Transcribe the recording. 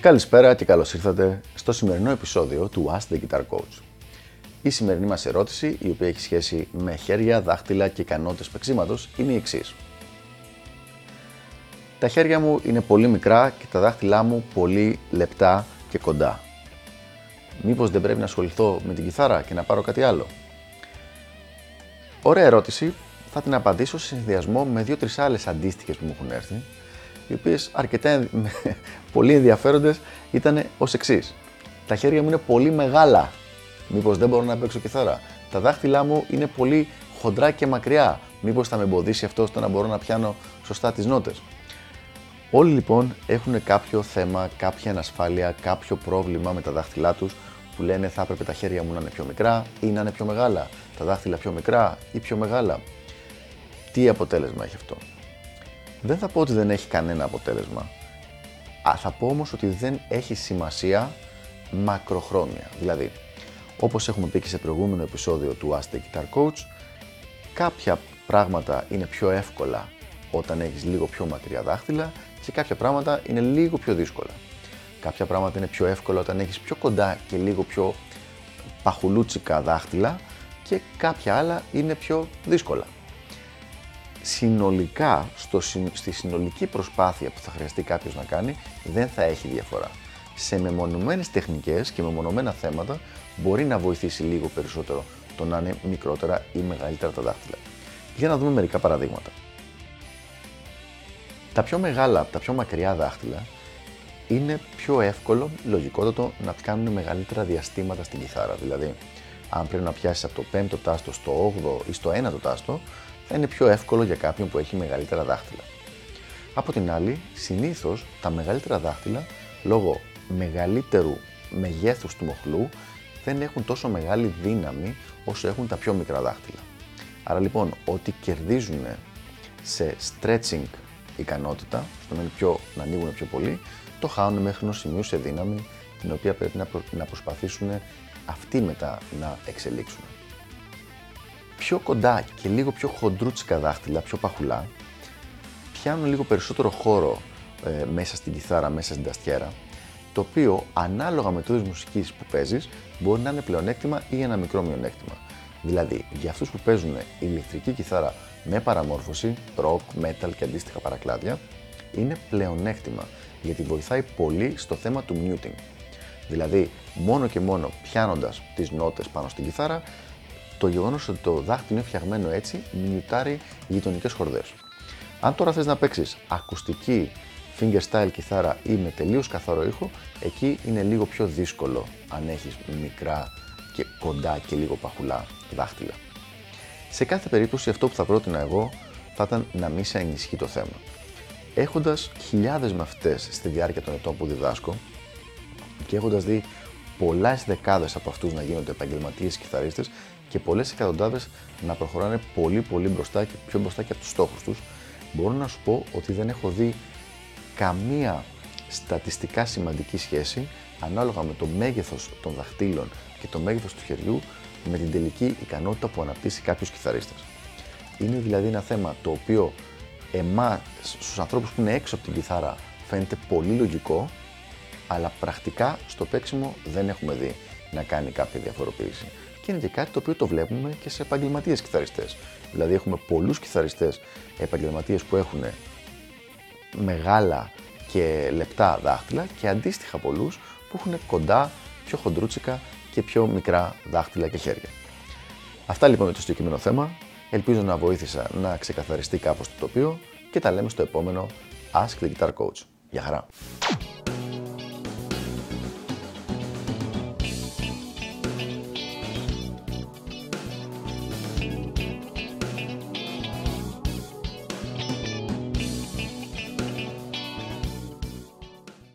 Καλησπέρα και καλώς ήρθατε στο σημερινό επεισόδιο του Ask the Guitar Coach. Η σημερινή μας ερώτηση, η οποία έχει σχέση με χέρια, δάχτυλα και ικανότητες παίξήματος, είναι η εξής. Τα χέρια μου είναι πολύ μικρά και τα δάχτυλά μου πολύ λεπτά και κοντά. Μήπως δεν πρέπει να ασχοληθώ με την κιθάρα και να πάρω κάτι άλλο; Ωραία ερώτηση, θα την απαντήσω σε συνδυασμό με δύο-τρεις άλλες αντίστοιχες που μου έχουν έρθει οι οποίες αρκετά πολύ ενδιαφέροντες ήταν ως εξής. Τα χέρια μου είναι πολύ μεγάλα. Μήπως δεν μπορώ να παίξω κιθάρα. Τα δάχτυλά μου είναι πολύ χοντρά και μακριά. Μήπως θα με εμποδίσει αυτό στο να μπορώ να πιάνω σωστά τις νότες; Όλοι λοιπόν έχουν κάποιο θέμα, κάποια ανασφάλεια, κάποιο πρόβλημα με τα δάχτυλά τους που λένε θα έπρεπε τα χέρια μου να είναι πιο μικρά ή να είναι πιο μεγάλα, τα δάχτυλα πιο μικρά ή πιο μεγάλα. Τι αποτέλεσμα έχει αυτό; Δεν θα πω ότι δεν έχει κανένα αποτέλεσμα. Α, θα πω όμως ότι δεν έχει σημασία μακροχρόνια. Δηλαδή, όπως έχουμε πει και σε προηγούμενο επεισόδιο του Ask the Guitar Coach, κάποια πράγματα είναι πιο εύκολα όταν έχεις λίγο πιο μακριά δάχτυλα και κάποια πράγματα είναι λίγο πιο δύσκολα. Κάποια πράγματα είναι πιο εύκολα όταν έχεις πιο κοντά και λίγο πιο παχουλούτσικα δάχτυλα και κάποια άλλα είναι πιο δύσκολα συνολικά, στο, στη συνολική προσπάθεια που θα χρειαστεί κάποιος να κάνει, δεν θα έχει διαφορά. Σε μεμονωμένες τεχνικές και μεμονωμένα θέματα μπορεί να βοηθήσει λίγο περισσότερο το να είναι μικρότερα ή μεγαλύτερα τα δάχτυλα. Για να δούμε μερικά παραδείγματα. Τα πιο μεγάλα, τα πιο μακριά δάχτυλα είναι πιο εύκολο, λογικότατο, να κάνουν μεγαλύτερα διαστήματα στην κιθάρα. Δηλαδή, αν πρέπει να πιάσεις από το 5ο τάστο στο 8ο ή στο 1ο τάστο, θα είναι πιο εύκολο για κάποιον που έχει μεγαλύτερα δάχτυλα. Από την άλλη, συνήθως τα μεγαλύτερα δάχτυλα, λόγω μεγαλύτερου μεγέθους του μοχλού, δεν έχουν τόσο μεγάλη δύναμη όσο έχουν τα πιο μικρά δάχτυλα. Άρα λοιπόν, ό,τι κερδίζουν σε stretching ικανότητα, στο να, πιο, να ανοίγουν πιο πολύ, το χάνουν μέχρι ενός σημείου σε δύναμη, την οποία πρέπει να, να προσπαθήσουν αυτοί μετά να εξελίξουν πιο κοντά και λίγο πιο χοντρούτσικα δάχτυλα, πιο παχουλά, πιάνουν λίγο περισσότερο χώρο ε, μέσα στην κιθάρα, μέσα στην ταστιέρα, το οποίο ανάλογα με το είδος μουσικής που παίζεις μπορεί να είναι πλεονέκτημα ή ένα μικρό μειονέκτημα. Δηλαδή, για αυτούς που παίζουν ηλεκτρική κιθάρα με παραμόρφωση, rock, metal και αντίστοιχα παρακλάδια, είναι πλεονέκτημα γιατί βοηθάει πολύ στο θέμα του muting. Δηλαδή, μόνο και μόνο πιάνοντας τις νότες πάνω στην κιθάρα, το γεγονός ότι το δάχτυλο είναι φτιαγμένο έτσι μιουτάρει γειτονικές χορδές. Αν τώρα θες να παίξεις ακουστική fingerstyle κιθάρα ή με τελείως καθαρό ήχο, εκεί είναι λίγο πιο δύσκολο αν έχεις μικρά και κοντά και λίγο παχουλά δάχτυλα. Σε κάθε περίπτωση αυτό που θα πρότεινα εγώ θα ήταν να μην σε ενισχύει το θέμα. Έχοντας χιλιάδες μαθητέ στη διάρκεια των ετών που διδάσκω και έχοντας δει πολλές δεκάδες από αυτούς να γίνονται επαγγελματίες κιθαρίστες, και πολλές εκατοντάδες να προχωράνε πολύ πολύ μπροστά και πιο μπροστά και από τους στόχους τους, μπορώ να σου πω ότι δεν έχω δει καμία στατιστικά σημαντική σχέση ανάλογα με το μέγεθος των δαχτύλων και το μέγεθος του χεριού με την τελική ικανότητα που αναπτύσσει κάποιος κιθαρίστας. Είναι δηλαδή ένα θέμα το οποίο εμάς, στους ανθρώπους που είναι έξω από την κιθάρα, φαίνεται πολύ λογικό, αλλά πρακτικά στο παίξιμο δεν έχουμε δει να κάνει κάποια διαφοροποίηση και είναι και κάτι το οποίο το βλέπουμε και σε επαγγελματίες κιθαριστές. Δηλαδή έχουμε πολλούς κιθαριστές επαγγελματίες που έχουν μεγάλα και λεπτά δάχτυλα και αντίστοιχα πολλούς που έχουν κοντά, πιο χοντρούτσικα και πιο μικρά δάχτυλα και χέρια. Αυτά λοιπόν με το συγκεκριμένο θέμα. Ελπίζω να βοήθησα να ξεκαθαριστεί κάπως το τοπίο και τα λέμε στο επόμενο Ask the Guitar Coach. Γεια χαρά!